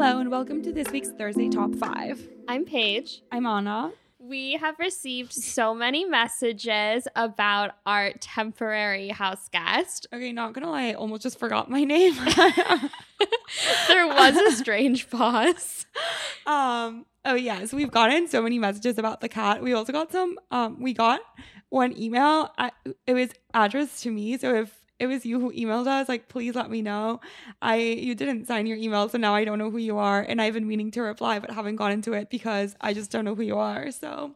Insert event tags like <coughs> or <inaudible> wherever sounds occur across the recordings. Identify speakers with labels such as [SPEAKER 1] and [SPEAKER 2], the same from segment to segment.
[SPEAKER 1] Hello, and welcome to this week's Thursday Top 5.
[SPEAKER 2] I'm Paige.
[SPEAKER 1] I'm Anna.
[SPEAKER 2] We have received so many messages about our temporary house guest.
[SPEAKER 1] Okay, not gonna lie, I almost just forgot my name. <laughs>
[SPEAKER 2] there was a strange pause.
[SPEAKER 1] Um, oh yeah, so we've gotten so many messages about the cat. We also got some, um, we got one email. I, it was addressed to me. So if it was you who emailed us, like please let me know. I you didn't sign your email, so now I don't know who you are. And I've been meaning to reply, but haven't gotten into it because I just don't know who you are. So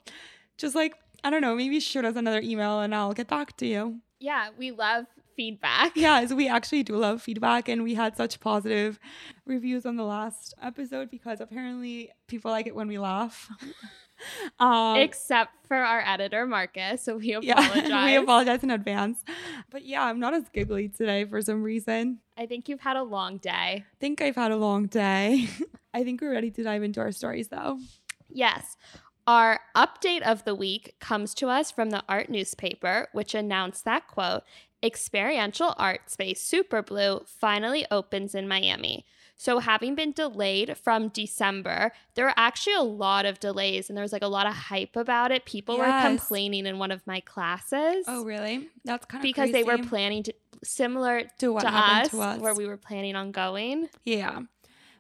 [SPEAKER 1] just like, I don't know, maybe shoot us another email and I'll get back to you.
[SPEAKER 2] Yeah, we love feedback.
[SPEAKER 1] Yeah, so we actually do love feedback and we had such positive reviews on the last episode because apparently people like it when we laugh. <laughs> <laughs>
[SPEAKER 2] Um, Except for our editor, Marcus. So we <laughs> apologize.
[SPEAKER 1] Yeah, we apologize in advance. But yeah, I'm not as giggly today for some reason.
[SPEAKER 2] I think you've had a long day.
[SPEAKER 1] I think I've had a long day. <laughs> I think we're ready to dive into our stories though.
[SPEAKER 2] Yes. Our update of the week comes to us from the art newspaper, which announced that quote, experiential art space Super Blue finally opens in Miami. So, having been delayed from December, there were actually a lot of delays and there was like a lot of hype about it. People yes. were complaining in one of my classes.
[SPEAKER 1] Oh, really?
[SPEAKER 2] That's kind of because crazy. they were planning to similar to, what to, us, to us, where we were planning on going.
[SPEAKER 1] Yeah.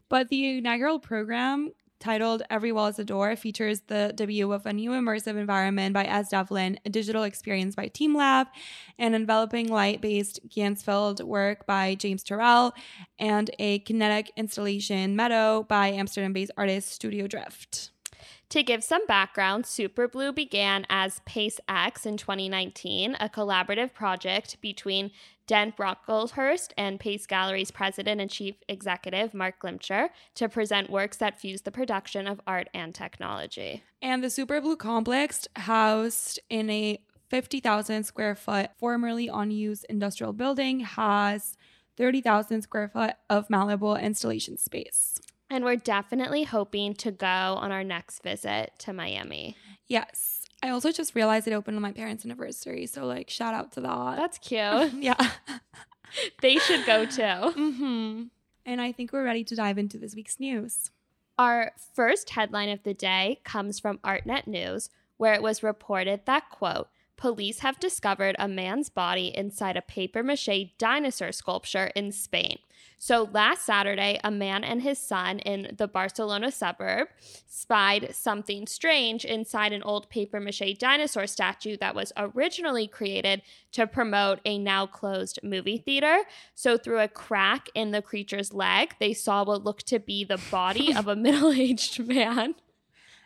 [SPEAKER 1] But the inaugural program titled Every Wall is a Door features the debut of a new immersive environment by Es Devlin, a digital experience by Team Lab, an enveloping light based Ganzfeld work by James Turrell, and a kinetic installation Meadow by Amsterdam based artist Studio Drift.
[SPEAKER 2] To give some background, Super Blue began as Pace X in 2019, a collaborative project between Dent-Brocklehurst and Pace Gallery's president and chief executive, Marc Glimcher, to present works that fuse the production of art and technology.
[SPEAKER 1] And the Super Blue complex, housed in a 50,000 square foot, formerly unused industrial building, has 30,000 square foot of malleable installation space.
[SPEAKER 2] And we're definitely hoping to go on our next visit to Miami.
[SPEAKER 1] Yes. I also just realized it opened on my parents' anniversary. So, like, shout out to that.
[SPEAKER 2] That's <laughs> cute.
[SPEAKER 1] yeah. <laughs>
[SPEAKER 2] they should go too.
[SPEAKER 1] Mm-hmm. And I think we're ready to dive into this week's news.
[SPEAKER 2] Our first headline of the day comes from ArtNet News, where it was reported that, quote, police have discovered a man's body inside a paper mache dinosaur sculpture in Spain. So last Saturday, a man and his son in the Barcelona suburb spied something strange inside an old paper mache dinosaur statue that was originally created to promote a now closed movie theater. So through a crack in the creature's leg, they saw what looked to be the body of a <laughs> middle aged man.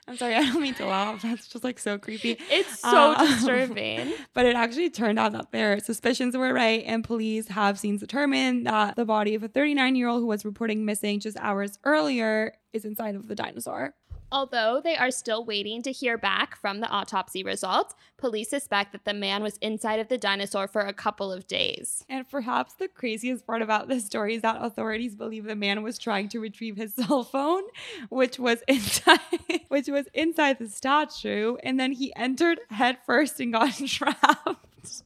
[SPEAKER 1] I'm sorry, I don't mean to laugh. That's just like so creepy.
[SPEAKER 2] It's so uh, <laughs> disturbing.
[SPEAKER 1] But it actually turned out that their suspicions were right, and police have since determined that the body of a 39 year old who was reporting missing just hours earlier is inside of the dinosaur.
[SPEAKER 2] Although they are still waiting to hear back from the autopsy results, police suspect that the man was inside of the dinosaur for a couple of days.
[SPEAKER 1] And perhaps the craziest part about this story is that authorities believe the man was trying to retrieve his <laughs> cell phone, which was <laughs> inside which was inside the statue, and then he entered headfirst and got <laughs> trapped.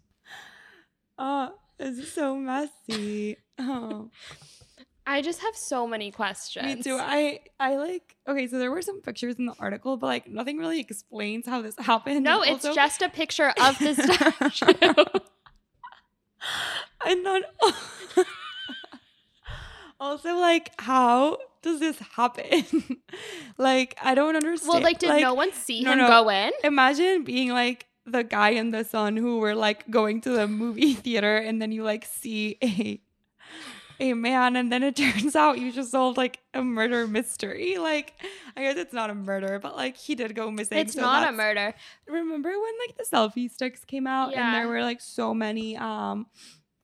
[SPEAKER 1] Oh, this is so messy. Oh.
[SPEAKER 2] I just have so many questions.
[SPEAKER 1] Me too. I I like okay, so there were some pictures in the article, but like nothing really explains how this happened.
[SPEAKER 2] No, it's also, just a picture <laughs> of the statue.
[SPEAKER 1] and then <laughs> also like how does this happen? <laughs> like I don't understand.
[SPEAKER 2] Well, like did like, no one see no, him no. go in?
[SPEAKER 1] Imagine being like the guy and the son who were like going to the movie theater and then you like see a a man and then it <laughs> turns out you just solved like a murder mystery like i guess it's not a murder but like he did go missing
[SPEAKER 2] it's so not a murder
[SPEAKER 1] remember when like the selfie sticks came out yeah. and there were like so many um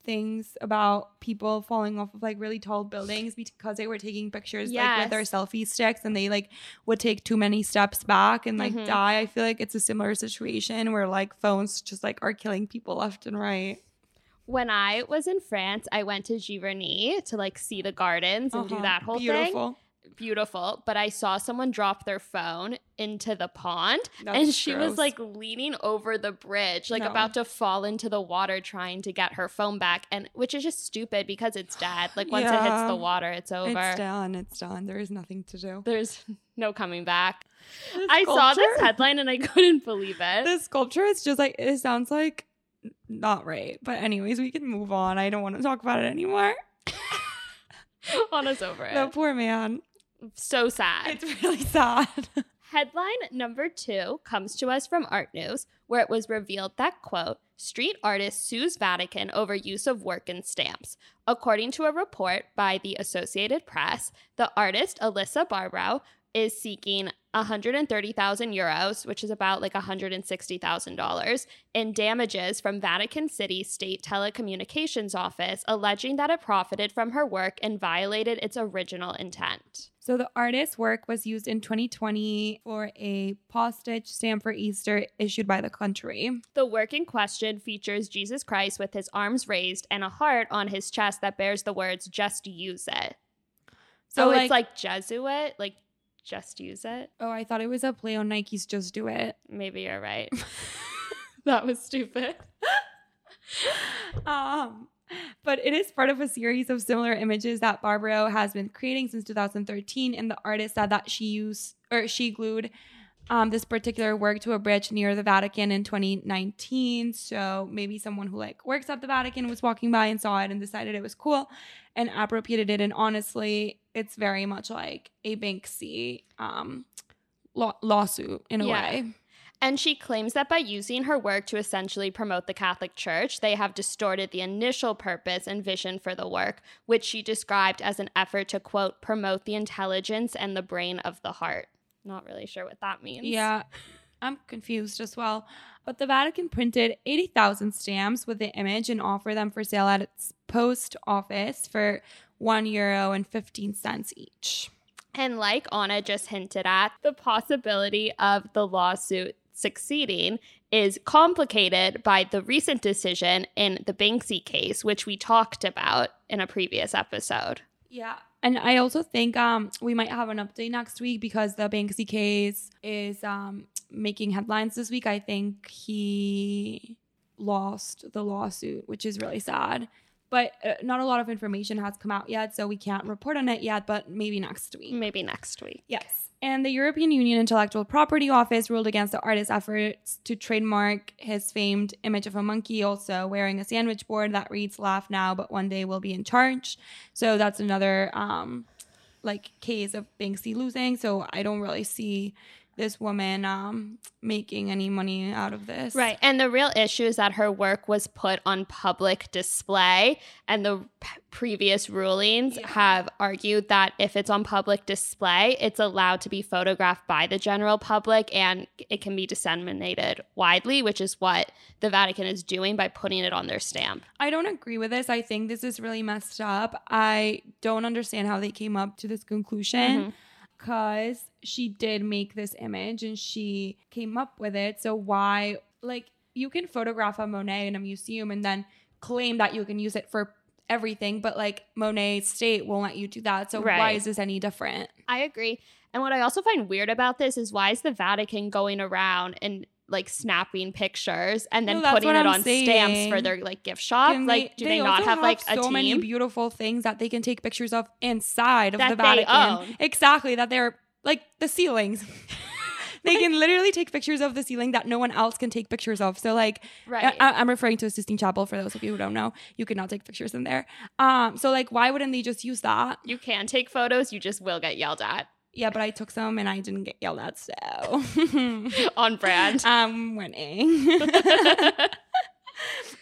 [SPEAKER 1] things about people falling off of like really tall buildings because they were taking pictures yes. like with their selfie sticks and they like would take too many steps back and like mm-hmm. die. I feel like it's a similar situation where like phones just like are killing people left and right
[SPEAKER 2] when I was in France, I went to Giverny to like see the gardens and uh-huh. do that whole Beautiful. thing. beautiful, Beautiful. but I saw someone drop their phone into the pond
[SPEAKER 1] That's
[SPEAKER 2] and she was like leaning over the bridge, like
[SPEAKER 1] No.
[SPEAKER 2] about to fall into the water trying to get her phone back and which is just stupid because it's dead. Like once it hits the water, it's over.
[SPEAKER 1] It's done. It's done. There is nothing to do.
[SPEAKER 2] There's <laughs> no coming back.
[SPEAKER 1] The
[SPEAKER 2] I saw this headline and I <laughs> couldn't believe it.
[SPEAKER 1] The sculpture is just like it sounds like not right. But anyways, we can move on. I don't want to talk about it anymore. <laughs>
[SPEAKER 2] On us over it.
[SPEAKER 1] poor man.
[SPEAKER 2] So sad.
[SPEAKER 1] It's really <laughs> sad.
[SPEAKER 2] Headline number two comes to us from Art News, where it was revealed that, quote, street artist sues Vatican over use of work and stamps. According to a report by the Associated Press, the artist Alessia Babrow is seeking 130,000 euros, which is about like $160,000, in damages from Vatican City State Telecommunications Office, alleging that it profited from her work and violated its original intent.
[SPEAKER 1] So the artist's work was used in 2020 for a postage stamp for Easter issued by the country.
[SPEAKER 2] The work in question features Jesus Christ with his arms raised and a heart on his chest that bears the words "Just use it." So
[SPEAKER 1] So
[SPEAKER 2] it's like Jesuit, like just use it.
[SPEAKER 1] oh, I thought it was a play on Nike's "Just Do It."
[SPEAKER 2] Maybe you're right. <laughs> <laughs> that was stupid. <laughs>
[SPEAKER 1] um, but it is part of a series of similar images that Babrow has been creating since 2013. And the artist said that she used or she glued um, this particular work to a bridge near the Vatican in 2019. So maybe someone who like works at the Vatican was walking by and saw it and decided it was cool and appropriated it. And honestly, it's very much like a Banksy um, law- lawsuit in a
[SPEAKER 2] Yeah.
[SPEAKER 1] way.
[SPEAKER 2] And she claims that by using her work to essentially promote the Catholic Church, they have distorted the initial purpose and vision for the work, which she described as an effort to, quote, promote the intelligence and the brain of the heart. Not really sure what that means.
[SPEAKER 1] Yeah, I'm confused as well. But the Vatican printed 80,000 stamps with the image and offered them for sale at its post office for one euro and 15 cents each.
[SPEAKER 2] And like Anna just hinted at, the possibility of the lawsuit succeeding is complicated by the recent decision in the Banksy case, which we talked about in a previous episode.
[SPEAKER 1] Yeah. And I also think um, we might have an update next week because the Banksy case is um, making headlines this week. I think he lost the lawsuit, which is really sad. But uh, not a lot of information has come out yet, so we can't report on it yet, but maybe next week.
[SPEAKER 2] Maybe next week.
[SPEAKER 1] Yes. And the European Union Intellectual Property Office ruled against the artist's efforts to trademark his famed image of a monkey also wearing a sandwich board that reads laugh now but one day we'll be in charge. So that's another um like case of Banksy losing. So I don't really see this woman um making any money out of this.
[SPEAKER 2] Right. And the real issue is that her work was put on public display, and the p- previous rulings
[SPEAKER 1] Yeah.
[SPEAKER 2] have argued that if it's on public display, it's allowed to be photographed by the general public and it can be disseminated widely, which is what the Vatican is doing by putting it on their stamp.
[SPEAKER 1] I don't agree with this. I think this is really messed up. I don't understand how they came up to this conclusion
[SPEAKER 2] Mhm.
[SPEAKER 1] Because she did make this image and she came up with it. So why, like, you can photograph a Monet in a museum and then claim that you can use it for everything, but like Monet state won't let you do that. So why is this any different?
[SPEAKER 2] I agree. And what I also find weird about this is why is the Vatican going around and like snapping pictures and then
[SPEAKER 1] No,
[SPEAKER 2] putting it
[SPEAKER 1] I'm
[SPEAKER 2] on stamps for their like gift shop?
[SPEAKER 1] Can
[SPEAKER 2] like,
[SPEAKER 1] they-
[SPEAKER 2] do they, not
[SPEAKER 1] also
[SPEAKER 2] have like a
[SPEAKER 1] so
[SPEAKER 2] team?
[SPEAKER 1] many beautiful things that they can take pictures of inside of
[SPEAKER 2] That
[SPEAKER 1] the
[SPEAKER 2] they
[SPEAKER 1] Vatican? Exactly, that they're like the ceilings. <laughs> they can literally take pictures of the ceiling that no one else can take pictures of. So like
[SPEAKER 2] right.
[SPEAKER 1] I, I'm referring to a Sistine Chapel for those of you who don't know. You cannot take pictures in there. Um, so like why wouldn't they just use that?
[SPEAKER 2] you can take photos, you just will get yelled at.
[SPEAKER 1] Yeah, but I took some and I didn't get yelled at, so <laughs>
[SPEAKER 2] On brand.
[SPEAKER 1] I'm winning. <laughs>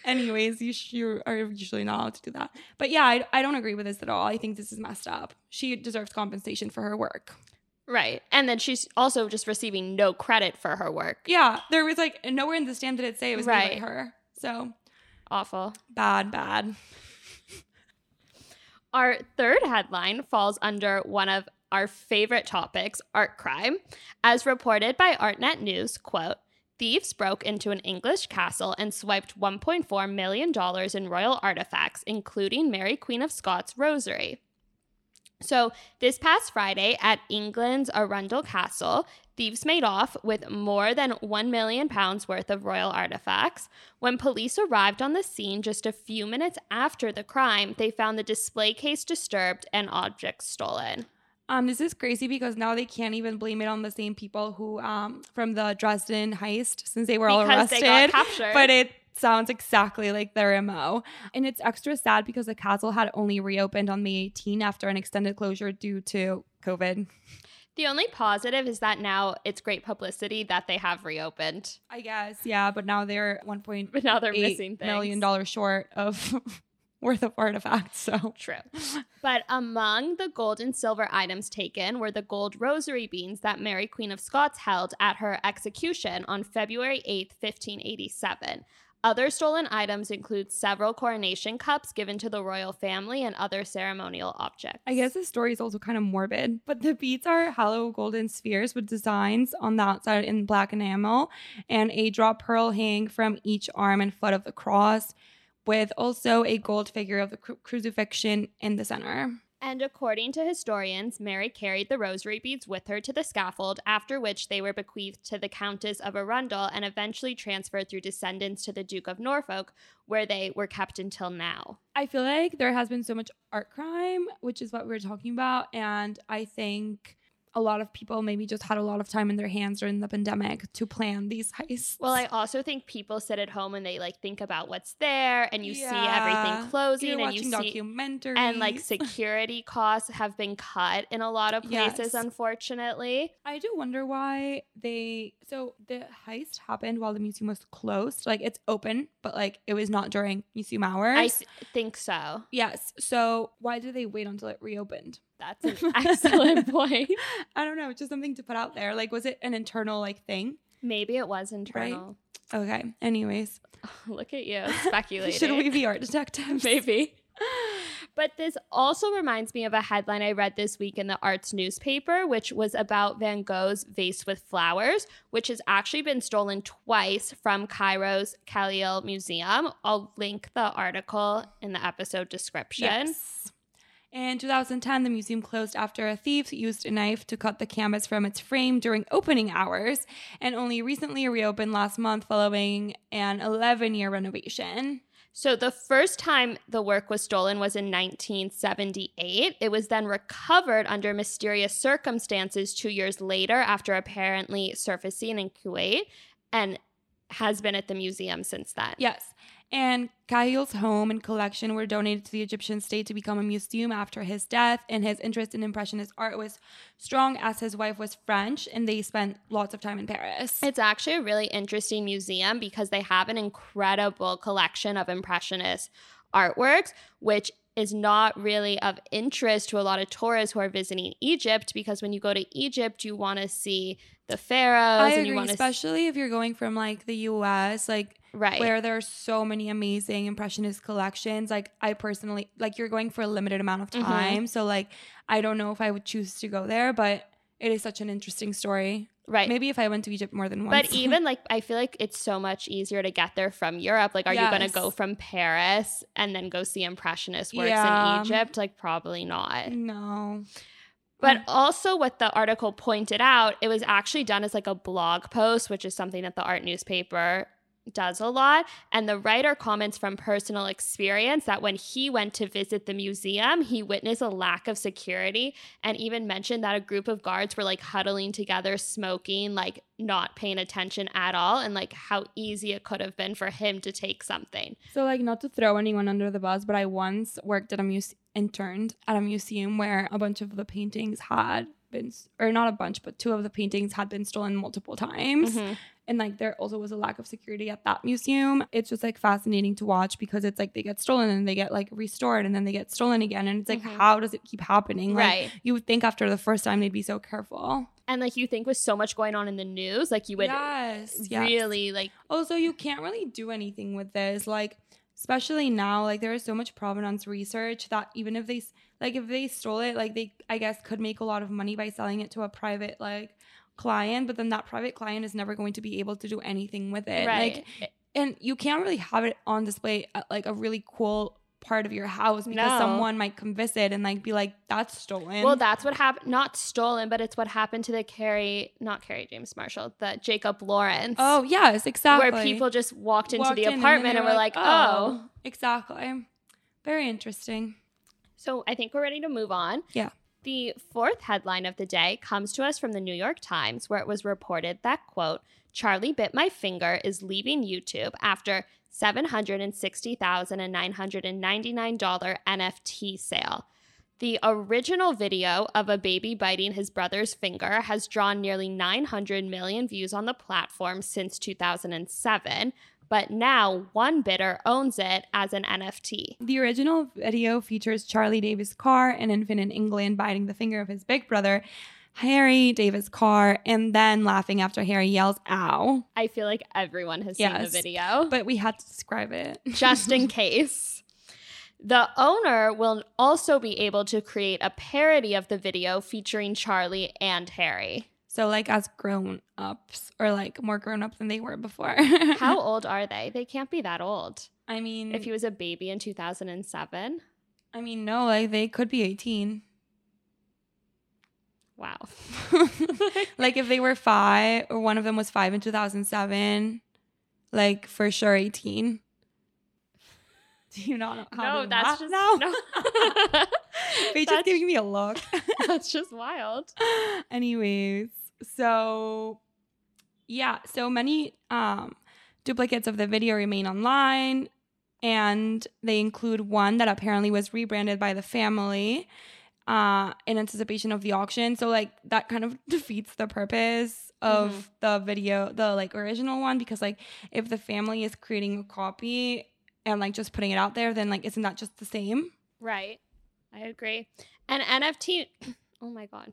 [SPEAKER 1] Anyways, you, sh- you are usually not allowed to do that. But yeah, I, I don't agree with this at all. I think this is messed up. She deserves compensation for her work.
[SPEAKER 2] right. And then she's also just receiving no credit for her work.
[SPEAKER 1] Yeah, there was like nowhere in the stamp did it say it was made
[SPEAKER 2] Right.
[SPEAKER 1] by her. So
[SPEAKER 2] Awful.
[SPEAKER 1] bad, bad.
[SPEAKER 2] Our third headline falls under one of our favorite topics, art crime. As reported by ArtNet News, quote, Thieves broke into an English castle and swiped $1.4 million in royal artifacts, including Mary Queen of Scots' rosary. So, this past Friday at England's Arundel Castle, thieves made off with more than 1 million pounds worth of royal artifacts. When police arrived on the scene just a few minutes after the crime, they found the display case disturbed and objects stolen.
[SPEAKER 1] Um, this is crazy because now they can't even blame it on the same people who um from the Dresden heist since they were all
[SPEAKER 2] Because
[SPEAKER 1] arrested.
[SPEAKER 2] they got captured.
[SPEAKER 1] But it sounds exactly like their MO. And it's extra sad because the castle had only reopened on May 18 after an extended closure due to COVID.
[SPEAKER 2] The only positive is that now it's great publicity that they have reopened.
[SPEAKER 1] I guess, yeah, but now they're one point.
[SPEAKER 2] But now they're missing things.
[SPEAKER 1] million dollars short of <laughs> worth of artifacts. So
[SPEAKER 2] True. But among the gold and silver items taken were the gold rosary beans that Mary Queen of Scots held at her execution on February 8th, 1587. Other stolen items include several coronation cups given to the royal family and other ceremonial objects.
[SPEAKER 1] I guess this story is also kind of morbid, but the beads are hollow golden spheres with designs on the outside in black enamel and a drop pearl hang from each arm and foot of the cross, with also a gold figure of the cru- crucifixion in the center.
[SPEAKER 2] And according to historians, Mary carried the rosary beads with her to the scaffold, after which they were bequeathed to the Countess of Arundel and eventually transferred through descendants to the Duke of Norfolk, where they were kept until now.
[SPEAKER 1] I feel like there has been so much art crime, which is what we were talking about. And I think a lot of people maybe just had a lot of time in their hands during the pandemic to plan these heists.
[SPEAKER 2] Well, I also think people sit at home and they like think about what's there, and you see everything closing,
[SPEAKER 1] You're
[SPEAKER 2] and you see
[SPEAKER 1] documentaries.
[SPEAKER 2] and like <laughs> security costs have been cut in a lot of places,
[SPEAKER 1] Yes.
[SPEAKER 2] unfortunately.
[SPEAKER 1] I do wonder why they. So the heist happened while the museum was closed. Like it's open, but like it was not during museum hours.
[SPEAKER 2] I think so.
[SPEAKER 1] yes. So why did they wait until it reopened?
[SPEAKER 2] That's an <laughs> excellent <laughs> point.
[SPEAKER 1] I don't know. Just something to put out there. Like, was it an internal like thing?
[SPEAKER 2] Maybe it was internal.
[SPEAKER 1] Okay. Anyways, <laughs>
[SPEAKER 2] Look at you speculating.
[SPEAKER 1] should we be art detectives?
[SPEAKER 2] Maybe. But this also reminds me of a headline I read this week in the arts newspaper, which was about Van Gogh's vase with flowers, which has actually been stolen twice from Cairo's Khalil Museum. I'll link the article in the episode description.
[SPEAKER 1] Yes. In 2010, the museum closed after a thief used a knife to cut the canvas from its frame during opening hours and only recently reopened last month following an 11 year renovation.
[SPEAKER 2] So the first time the work was stolen was in 1978. It was then recovered under mysterious circumstances two years later after apparently surfacing in Kuwait and has been at the museum since then.
[SPEAKER 1] Yes. And Khalil's home and collection were donated to the Egyptian state to become a museum after his death. And his interest in Impressionist art was strong as his wife was French and they spent lots of time in Paris.
[SPEAKER 2] It's actually a really interesting museum because they have an incredible collection of Impressionist artworks, which is not really of interest to a lot of tourists who are visiting Egypt because when you go to Egypt, you want to see the pharaohs
[SPEAKER 1] I
[SPEAKER 2] and
[SPEAKER 1] agree,
[SPEAKER 2] you want to
[SPEAKER 1] especially if you're going from like the US, like
[SPEAKER 2] right.
[SPEAKER 1] where there are so many amazing impressionist collections like i personally like you're going for a limited amount of
[SPEAKER 2] Mhm.
[SPEAKER 1] time so like i don't know if i would choose to go there but it is such an interesting story
[SPEAKER 2] right.
[SPEAKER 1] maybe if i went to egypt more than once
[SPEAKER 2] But <laughs> even like I feel like it's so much easier to get there from Europe. Like, are you going to go from Paris and then go see Impressionist works
[SPEAKER 1] Yeah.
[SPEAKER 2] in Egypt? Like, probably not.
[SPEAKER 1] no
[SPEAKER 2] But also, what the article pointed out, it was actually done as like a blog post, which is something that the art newspaper does a lot. And the writer comments from personal experience that when he went to visit the museum, he witnessed a lack of security and even mentioned that a group of guards were like huddling together, smoking, like not paying attention at all, and like how easy it could have been for him to take something.
[SPEAKER 1] so like not to throw anyone under the bus but i once worked at a muse interned at a museum where a bunch of the paintings had been or not a bunch but two of the paintings had been stolen multiple times
[SPEAKER 2] Mhm.
[SPEAKER 1] And like there also was a lack of security at that museum it's just like fascinating to watch because it's like they get stolen and they get like restored and then they get stolen again and it's like
[SPEAKER 2] Mhm.
[SPEAKER 1] how does it keep happening like
[SPEAKER 2] Right.
[SPEAKER 1] you would think after the first time they'd be so careful
[SPEAKER 2] And like you think with so much going on in the news, like you would
[SPEAKER 1] yes, yes.
[SPEAKER 2] really like
[SPEAKER 1] also you can't really do anything with this like especially now like there is so much provenance research that even if they like if they stole it like they i guess could make a lot of money by selling it to a private like client but then that private client is never going to be able to do anything with it
[SPEAKER 2] right.
[SPEAKER 1] like and you can't really have it on display at like a really cool part of your house because
[SPEAKER 2] No.
[SPEAKER 1] someone might come visit and like be like, that's stolen.
[SPEAKER 2] Well, that's what happened. Not stolen, but it's what happened to the Kerry, not Kerry James Marshall, the Jacob Lawrence.
[SPEAKER 1] oh yes, exactly.
[SPEAKER 2] where people just walked into
[SPEAKER 1] Walked
[SPEAKER 2] the
[SPEAKER 1] in and
[SPEAKER 2] apartment
[SPEAKER 1] they
[SPEAKER 2] and, were like, oh. oh.
[SPEAKER 1] exactly. Very interesting.
[SPEAKER 2] So I think we're ready to move on.
[SPEAKER 1] Yeah.
[SPEAKER 2] The fourth headline of the day comes to us from the New York Times, where it was reported that, quote, Charlie Bit My Finger is leaving YouTube after $760,999 NFT sale. The original video of a baby biting his brother's finger has drawn nearly 900 million views on the platform since 2007, but now one bidder owns it as an NFT.
[SPEAKER 1] The original video features Charlie Davies-Carr, an infant in England, biting the finger of his big brother, Harry Davies-Carr, and then laughing after Harry yells, ow.
[SPEAKER 2] I feel like everyone has seen the video.
[SPEAKER 1] But we had to describe it.
[SPEAKER 2] just in <laughs> case. The owner will also be able to create a parody of the video featuring Charlie and Harry.
[SPEAKER 1] So, like, as grown ups, or like more grown up than they were before. <laughs>
[SPEAKER 2] How <laughs> old are they? They can't be that old.
[SPEAKER 1] I mean,
[SPEAKER 2] If he was a baby in 2007.
[SPEAKER 1] I mean, no, like, they could be 18.
[SPEAKER 2] Wow. <laughs>
[SPEAKER 1] like, if they were five, or one of them was five in 2007, like, for sure 18. Do you not know how
[SPEAKER 2] no, that's just
[SPEAKER 1] now?
[SPEAKER 2] no.
[SPEAKER 1] Paige is
[SPEAKER 2] that's,
[SPEAKER 1] giving me a look.
[SPEAKER 2] that's just wild.
[SPEAKER 1] Anyways, so yeah, so many um duplicates of the video remain online and they include one that apparently was rebranded by the family uh in anticipation of the auction. So like that kind of <laughs> defeats the purpose of
[SPEAKER 2] Mhm.
[SPEAKER 1] the video, the like original one because like if the family is creating a copy and like just putting it out there then like isn't that just the same?
[SPEAKER 2] Right. I agree. And NFT, <coughs> oh my God.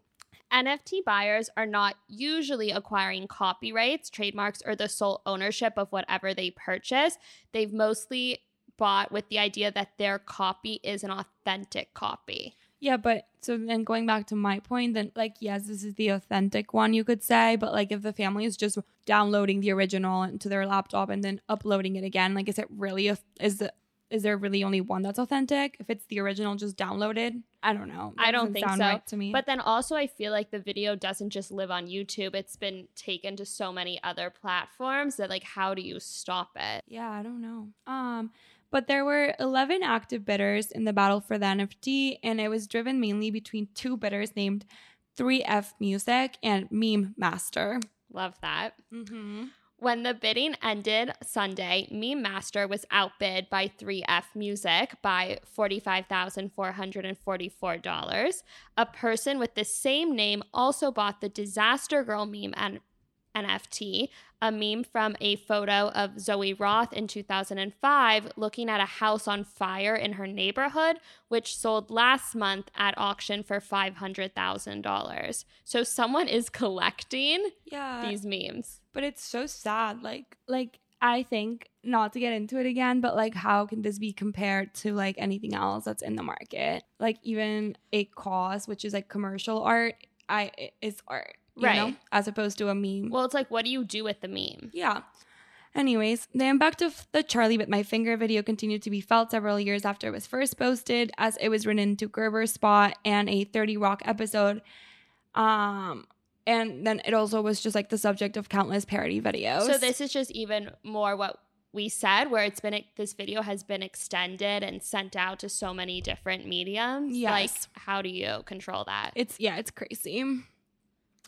[SPEAKER 2] NFT buyers are not usually acquiring copyrights, trademarks, or the sole ownership of whatever they purchase. They've mostly bought with the idea that their copy is an authentic copy.
[SPEAKER 1] Yeah, but so then going back to my point, then like yes, this is the authentic one you could say, but like if the family is just downloading the original into their laptop and then uploading it again, like is it really a, is it is there really only one that's authentic? If it's the original just downloaded, I don't know.
[SPEAKER 2] I don't think
[SPEAKER 1] sound
[SPEAKER 2] so.
[SPEAKER 1] Right to me,
[SPEAKER 2] But then also, I feel like the video doesn't just live on YouTube, it's been taken to so many other platforms that, like, how do you stop it?
[SPEAKER 1] Yeah, I don't know. Um, but there were 11 active bidders in the battle for the NFT, and it was driven mainly between two bidders named 3F Music and Meme Master.
[SPEAKER 2] Love that.
[SPEAKER 1] Mm-hmm.
[SPEAKER 2] When the bidding ended Sunday, Meme Master was outbid by 3F Music by $45,444. A person with the same name also bought the Disaster Girl meme and NFT, a meme from a photo of Zoe Roth in 2005 looking at a house on fire in her neighborhood, which sold last month at auction for $500,000. So someone is <laughs> collecting
[SPEAKER 1] Yeah.
[SPEAKER 2] these memes.
[SPEAKER 1] But it's so sad. Like, like I think not to get into it again, but like, how can this be compared to like anything else that's in the market? Like, even a KAWS, which is like commercial art, I is art, you know,
[SPEAKER 2] Right.
[SPEAKER 1] as opposed to a meme.
[SPEAKER 2] Well, it's like, what do you do with the meme?
[SPEAKER 1] Yeah. Anyways, the impact of the Charlie Bit My Finger video continued to be felt several years after it was first posted, as it was written into Gerber's Spot and a 30 Rock episode. Um, and then it also was just like the subject of countless parody videos.
[SPEAKER 2] So this is just even more what we said, where it's been this video has been extended and sent out to so many different mediums.
[SPEAKER 1] Yes.
[SPEAKER 2] Like, how do you control that?
[SPEAKER 1] it's yeah, it's crazy.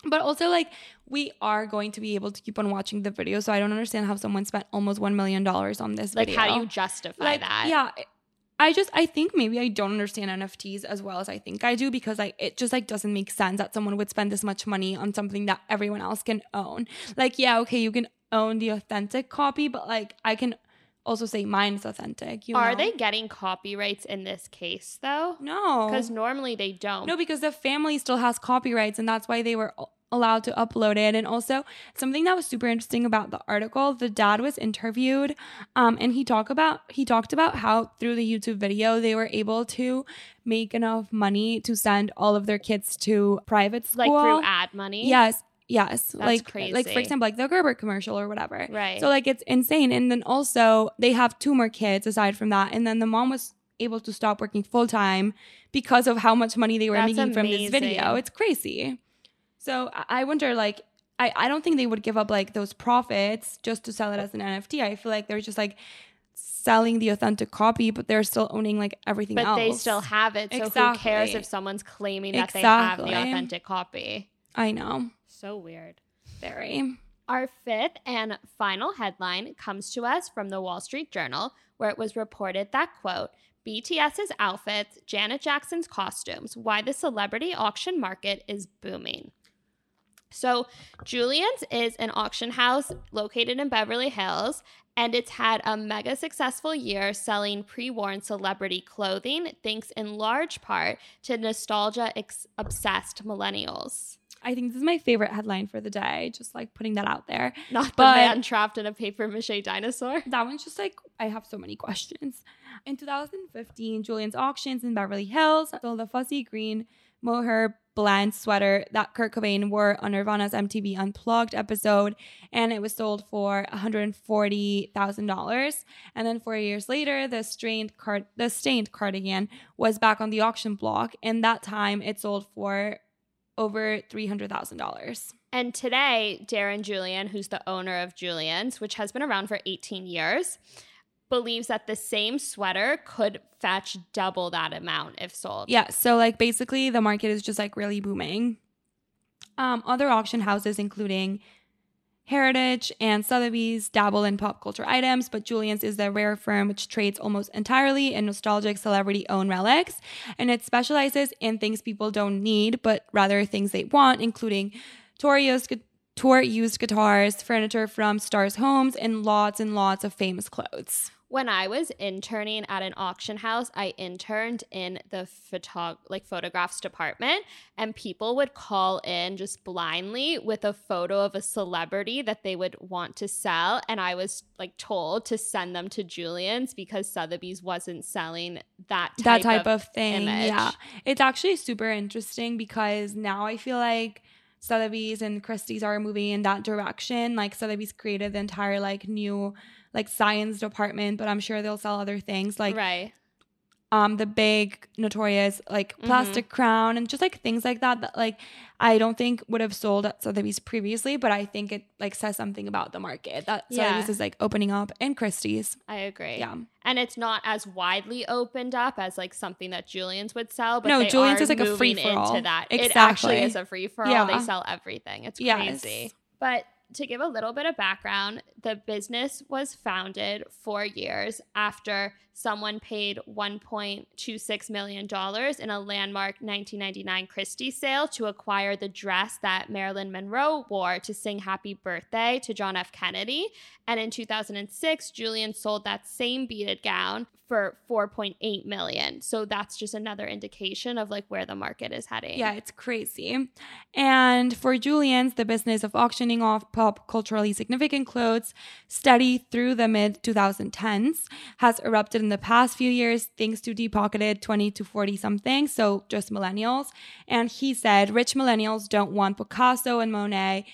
[SPEAKER 1] But also like we are going to be able to keep on watching the video, so I don't understand how someone spent almost one million dollars on this video.
[SPEAKER 2] like,
[SPEAKER 1] video.
[SPEAKER 2] how do you justify
[SPEAKER 1] like
[SPEAKER 2] that?
[SPEAKER 1] yeah i just i think maybe i don't understand nfts as well as i think i do because like it just like doesn't make sense that someone would spend this much money on something that everyone else can own like yeah okay you can own the authentic copy but like i can also say mine is authentic you
[SPEAKER 2] Are
[SPEAKER 1] know?
[SPEAKER 2] they getting copyrights in this case though?
[SPEAKER 1] no
[SPEAKER 2] Because normally they don't.
[SPEAKER 1] no because the family still has copyrights and that's why they were allowed to upload it and also something that was super interesting about the article the dad was interviewed um, and he talked about he talked about how through the youtube video they were able to make enough money to send all of their kids to private school
[SPEAKER 2] like through ad money.
[SPEAKER 1] yes yes like crazy. like for example like the gerber commercial or whatever
[SPEAKER 2] Right.
[SPEAKER 1] so like it's insane and then also they have two more kids aside from that and then the mom was able to stop working full time because of how much money they were
[SPEAKER 2] That's
[SPEAKER 1] making from this video. It's crazy. So I- wonder, like, I, I don't think they would give up like those profits just to sell it as an NFT. I feel like they're just like selling the authentic copy, but they're still owning like everything
[SPEAKER 2] But
[SPEAKER 1] else.
[SPEAKER 2] they still have it. So who cares if someone's claiming that they have the authentic copy?
[SPEAKER 1] I know.
[SPEAKER 2] So weird.
[SPEAKER 1] Very.
[SPEAKER 2] Our fifth and final headline comes to us from the Wall Street Journal, where it was reported that, quote, BTS's outfits, Janet Jackson's costumes, why the celebrity auction market is booming. So, Julien's is an auction house located in Beverly Hills, and it's had a mega successful year selling pre worn celebrity clothing, thanks in large part to nostalgia obsessed millennials.
[SPEAKER 1] I think this is my favorite headline for the day. Just like putting that out there.
[SPEAKER 2] Not the
[SPEAKER 1] But-
[SPEAKER 2] man trapped in a paper mache dinosaur. <laughs>
[SPEAKER 1] That one's just like I have so many questions. In 2015, Julien's Auctions in Beverly Hills sold a fuzzy green mohair blend sweater that Kurt Cobain wore on Nirvana's MTV Unplugged episode, and it was sold for $140,000. And then four years later, the stained the stained cardigan was back on the auction block, and that time it sold for over $300,000.
[SPEAKER 2] And today, Darren Julien, who's the owner of Julien's, which has been around for 18 years, believes that the same sweater could fetch double that amount if sold.
[SPEAKER 1] Yeah, so like basically the market is just like really booming. Um, other auction houses, including Heritage and Sotheby's, dabble in pop culture items, but Julien's is the rare firm which trades almost entirely in nostalgic celebrity owned relics. And it specializes in things people don't need, but rather things they want, including gu- tour used guitars, furniture from stars' homes, and lots and lots of famous clothes.
[SPEAKER 2] When I was interning at an auction house, I interned in the photo like photographs department and people would call in just blindly with a photo of a celebrity that they would want to sell and I was like told to send them to Julien's because Sotheby's wasn't selling that type,
[SPEAKER 1] that type
[SPEAKER 2] of,
[SPEAKER 1] of, thing.
[SPEAKER 2] image.
[SPEAKER 1] Yeah. It's actually super interesting because now I feel like Sotheby's and Christie's are moving in that direction. Like Sotheby's created the entire like new like science department, but I'm sure they'll sell other things like
[SPEAKER 2] right.
[SPEAKER 1] um the big notorious like
[SPEAKER 2] Mhm.
[SPEAKER 1] plastic crown and just like things like that that like I don't think would have sold at Sotheby's previously, but I think it like says something about the market that
[SPEAKER 2] Yeah.
[SPEAKER 1] Sotheby's is like opening up and Christie's.
[SPEAKER 2] I agree.
[SPEAKER 1] Yeah.
[SPEAKER 2] And it's not as widely opened up as like something that Julien's would sell, but
[SPEAKER 1] No,
[SPEAKER 2] Julien's
[SPEAKER 1] is like a free-for-all.
[SPEAKER 2] into that. It actually
[SPEAKER 1] Exactly.
[SPEAKER 2] is a free for all.
[SPEAKER 1] Yeah.
[SPEAKER 2] They sell everything. It's
[SPEAKER 1] Yes.
[SPEAKER 2] crazy. But to give a little bit of background, the business was founded four years after someone paid $1.26 million in a landmark 1999 Christie sale to acquire the dress that Marilyn Monroe wore to sing Happy Birthday to John F. Kennedy. And in 2006, Julien sold that same beaded gown for 4.8 million. So that's just another indication of like where the market is heading.
[SPEAKER 1] Yeah, it's crazy. And for Julien's, the business of auctioning off pop culturally significant clothes, steady through the mid 2010s, has erupted in the past few years thanks to deep pocketed 20 to 40 something, so just millennials. And he said, rich millennials don't want Picasso and Monet.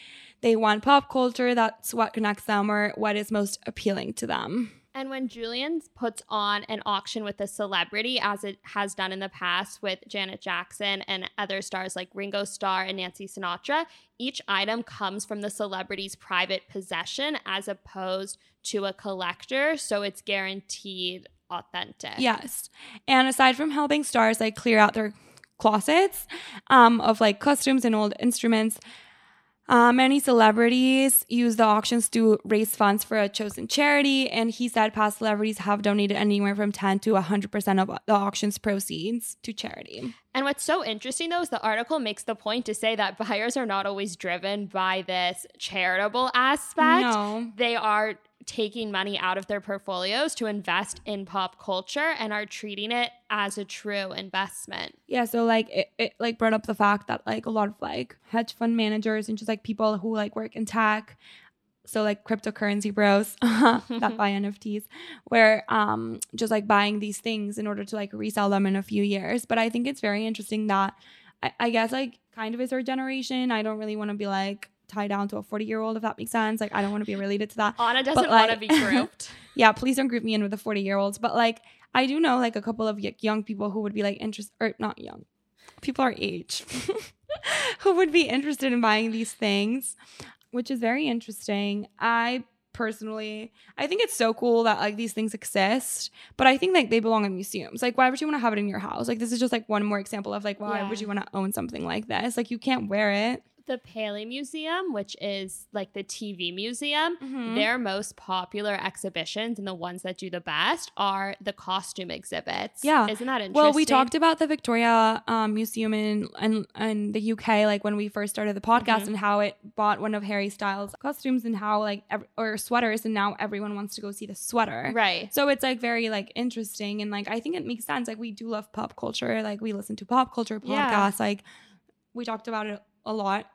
[SPEAKER 1] They want pop culture. That's what connects them or what is most appealing to them.
[SPEAKER 2] And when Julien puts on an auction with a celebrity, as it has done in the past with Janet Jackson and other stars like Ringo Starr and Nancy Sinatra, each item comes from the celebrity's private possession as opposed to a collector. So it's guaranteed authentic.
[SPEAKER 1] Yes. And aside from helping stars like clear out their closets um, of like costumes and old instruments, uh, many celebrities use the auctions to raise funds for a chosen charity. And he said past celebrities have donated anywhere from 10 to 100% of the auction's proceeds to charity.
[SPEAKER 2] And what's so interesting though is the article makes the point to say that buyers are not always driven by this charitable aspect.
[SPEAKER 1] No.
[SPEAKER 2] They are taking money out of their portfolios to invest in pop culture and are treating it as a true investment.
[SPEAKER 1] Yeah, so like it, it like brought up the fact that like a lot of like hedge fund managers and just like people who like work in tech, so like cryptocurrency bros <laughs> that buy NFTs, where um just like buying these things in order to like resell them in a few years. But I think it's very interesting that I, I guess like kind of is our generation. I don't really want to be like tied down to a 40 year old if that makes sense. Like I don't want to be related to that
[SPEAKER 2] Anna doesn't
[SPEAKER 1] But,
[SPEAKER 2] want to be grouped. <laughs> <laughs>
[SPEAKER 1] yeah, please don't group me in with the 40 year olds. But like, I do know like a couple of young people who would be like interested, or not young, people our age, who would be interested in buying these things, which is very interesting. I personally, I think it's so cool that like these things exist, but I think like they belong in museums. Like, why would you want to have it in your house? Like, this is just like one more example of like, why
[SPEAKER 2] Yeah.
[SPEAKER 1] would you want to own something like this? Like, you can't wear it.
[SPEAKER 2] The Paley Museum, which is like the TV museum,
[SPEAKER 1] Mhm.
[SPEAKER 2] their most popular exhibitions and the ones that do the best are the costume exhibits.
[SPEAKER 1] Yeah.
[SPEAKER 2] Isn't that interesting?
[SPEAKER 1] Well, we talked about the Victoria um, Museum in, in in the UK, like when we first started the podcast,
[SPEAKER 2] Mhm.
[SPEAKER 1] and how it bought one of Harry Styles' costumes, and how like ev- or sweaters, and now everyone wants to go see the sweater.
[SPEAKER 2] Right.
[SPEAKER 1] So it's like very like interesting, and like I think it makes sense. Like we do love pop culture, like we listen to pop culture
[SPEAKER 2] Yeah.
[SPEAKER 1] podcasts. Like we talked about it a lot.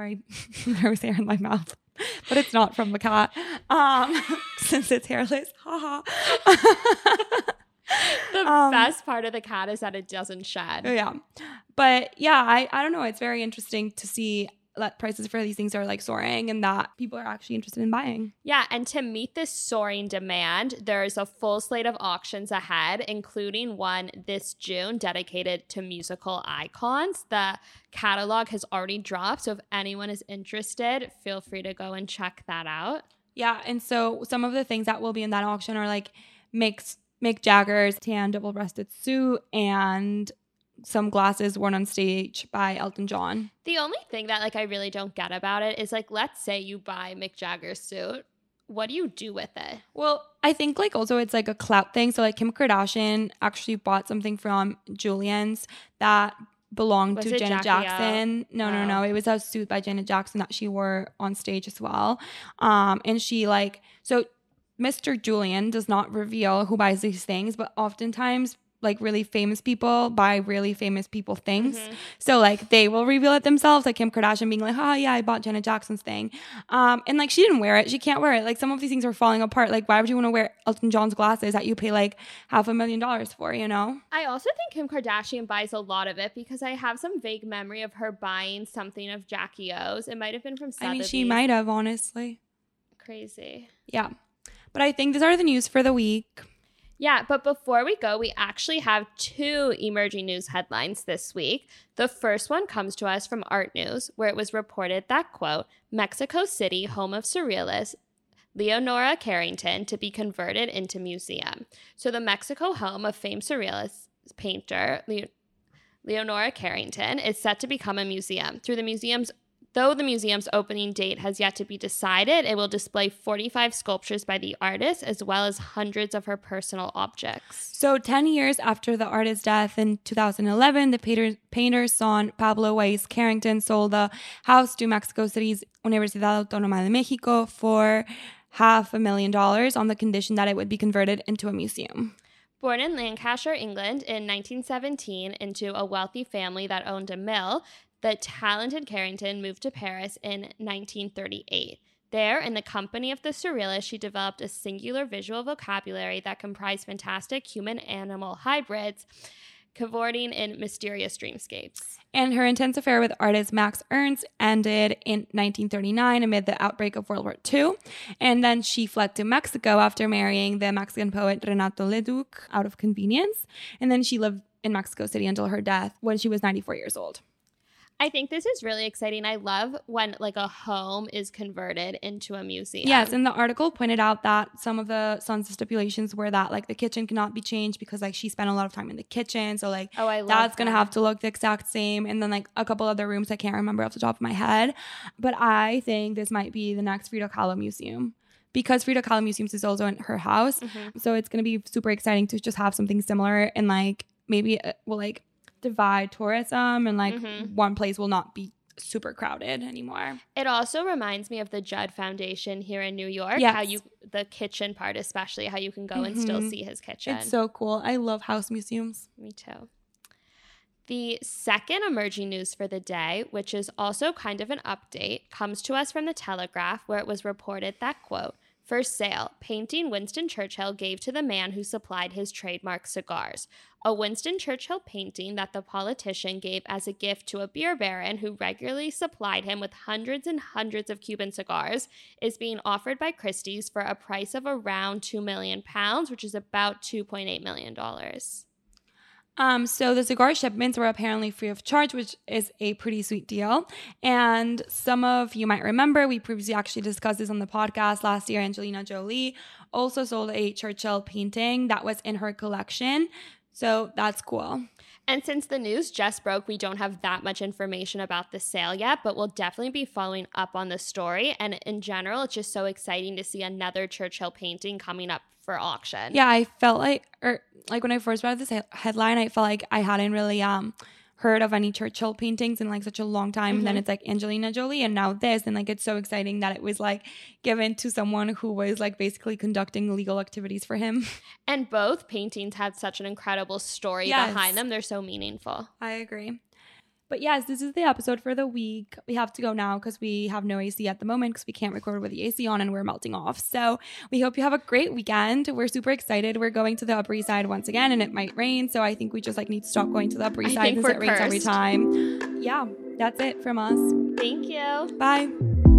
[SPEAKER 1] Sorry, <laughs> there was hair in my mouth, <laughs> but it's not from the cat, um, <laughs> since it's hairless. Haha.
[SPEAKER 2] The
[SPEAKER 1] Um,
[SPEAKER 2] best part of the cat is that it doesn't shed.
[SPEAKER 1] Yeah. But yeah, I, I don't know. It's very interesting to see that prices for these things are like soaring and that people are actually interested in buying.
[SPEAKER 2] Yeah, and to meet this soaring demand, there's a full slate of auctions ahead, including one this June dedicated to musical icons. The catalog has already dropped, so if anyone is interested, feel free to go and check that out.
[SPEAKER 1] Yeah. And so some of the things that will be in that auction are like Mick, Mick Jagger's tan double breasted suit and some glasses worn on stage by Elton John.
[SPEAKER 2] The only thing that like I really don't get about it is like let's say you buy Mick Jagger's suit, what do you do with it?
[SPEAKER 1] Well, I think like also it's like a clout thing. So like Kim Kardashian actually bought something from Julien's that belonged
[SPEAKER 2] Was
[SPEAKER 1] to Janet
[SPEAKER 2] Jackie?
[SPEAKER 1] Jackson. No, no,
[SPEAKER 2] Oh.
[SPEAKER 1] no. It was a suit by Janet Jackson that she wore on stage as well. Um, and she like so Mr. Julien does not reveal who buys these things, but oftentimes like really famous people buy really famous people things.
[SPEAKER 2] Mhm.
[SPEAKER 1] So like they will reveal it themselves, like Kim Kardashian being like, "Oh yeah, I bought Janet Jackson's thing," um, and like she didn't wear it. She can't wear it. Like some of these things are falling apart. Like why would you want to wear Elton John's glasses that you pay like half a million dollars for? You know?
[SPEAKER 2] I also think Kim Kardashian buys a lot of it because I have some vague memory of her buying something of Jackie O's. It might have been from
[SPEAKER 1] I mean, she might have honestly.
[SPEAKER 2] Crazy.
[SPEAKER 1] Yeah, but I think these are the news for the week.
[SPEAKER 2] Yeah, but before we go, we actually have two emerging news headlines this week. The first one comes to us from Art News, where it was reported that, quote, Mexico City, home of surrealists, Leonora Carrington, to be converted into museum. So the Mexico home of famed surrealist painter Le- Leonora Carrington is set to become a museum. Through the museum's Though the museum's opening date has yet to be decided, it will display 45 sculptures by the artist as well as hundreds of her personal objects.
[SPEAKER 1] So 10 years after the artist's death in 2011, the painter, painter's son, Pablo Weisz Carrington, sold the house to Mexico City's Universidad Autónoma de Mexico for half a million dollars on the condition that it would be converted into a museum.
[SPEAKER 2] Born in Lancashire, England in 1917 into a wealthy family that owned a mill, the talented Carrington moved to Paris in 1938. There, in the company of the surrealists, she developed a singular visual vocabulary that comprised fantastic human animal hybrids cavorting in mysterious dreamscapes.
[SPEAKER 1] And her intense affair with artist Max Ernst ended in 1939 amid the outbreak of World War II. And then she fled to Mexico after marrying the Mexican poet Renato Leduc out of convenience. And then she lived in Mexico City until her death when she was 94 years old.
[SPEAKER 2] I think this is really exciting. I love when like a home is converted into a museum.
[SPEAKER 1] Yes, and the article pointed out that some of the son's stipulations were that like the kitchen cannot be changed because like she spent a lot of time in the kitchen. So like
[SPEAKER 2] oh, I love
[SPEAKER 1] that's gonna
[SPEAKER 2] that.
[SPEAKER 1] have to look the exact same and then like a couple other rooms i can't remember off the top of my head but i think this might be the next frida kahlo museum because frida kahlo museums is also in her house
[SPEAKER 2] Mhm.
[SPEAKER 1] so it's gonna be super exciting to just have something similar and like maybe it will like divide tourism and like
[SPEAKER 2] Mhm.
[SPEAKER 1] one place will not be super crowded anymore
[SPEAKER 2] It also reminds me of the Judd Foundation here in New York.
[SPEAKER 1] Yes.
[SPEAKER 2] How you the kitchen part, especially how you can go and still
[SPEAKER 1] Mhm.
[SPEAKER 2] see his kitchen.
[SPEAKER 1] it's so cool i love house museums
[SPEAKER 2] me too. The second emerging news for the day, which is also kind of an update, comes to us from the Telegraph, where it was reported that quote For sale, painting Winston Churchill gave to the man who supplied his trademark cigars. A Winston Churchill painting that the politician gave as a gift to a beer baron who regularly supplied him with hundreds and hundreds of Cuban cigars is being offered by Christie's for a price of around 2 million pounds, which is about 2.8 million dollars.
[SPEAKER 1] Um, so the cigar shipments were apparently free of charge, which is a pretty sweet deal. And some of you might remember we previously actually discussed this on the podcast last year. Angelina Jolie also sold a Churchill painting that was in her collection. So that's cool.
[SPEAKER 2] And since the news just broke, we don't have that much information about the sale yet, but we'll definitely be following up on the story. And in general, it's just so exciting to see another Churchill painting coming up for auction.
[SPEAKER 1] Yeah, I felt like, or like when I first read this headline, I felt like I hadn't really um heard of any Churchill paintings in like such a long time. Mm-hmm. And then it's like Angelina Jolie and now this. And like it's so exciting that it was like given to someone who was like basically conducting legal activities for him.
[SPEAKER 2] And both paintings had such an incredible story yes. behind them. They're so meaningful.
[SPEAKER 1] I agree. But yes, this is the episode for the week. We have to go now because we have no AC at the moment because we can't record with the AC on and we're melting off. So we hope you have a great weekend. We're super excited. We're going to the Upper East Side once again and it might rain. So I think we just like need to stop going to the Upper East Side because it rains every time. Yeah, that's it from us.
[SPEAKER 2] Thank you.
[SPEAKER 1] Bye.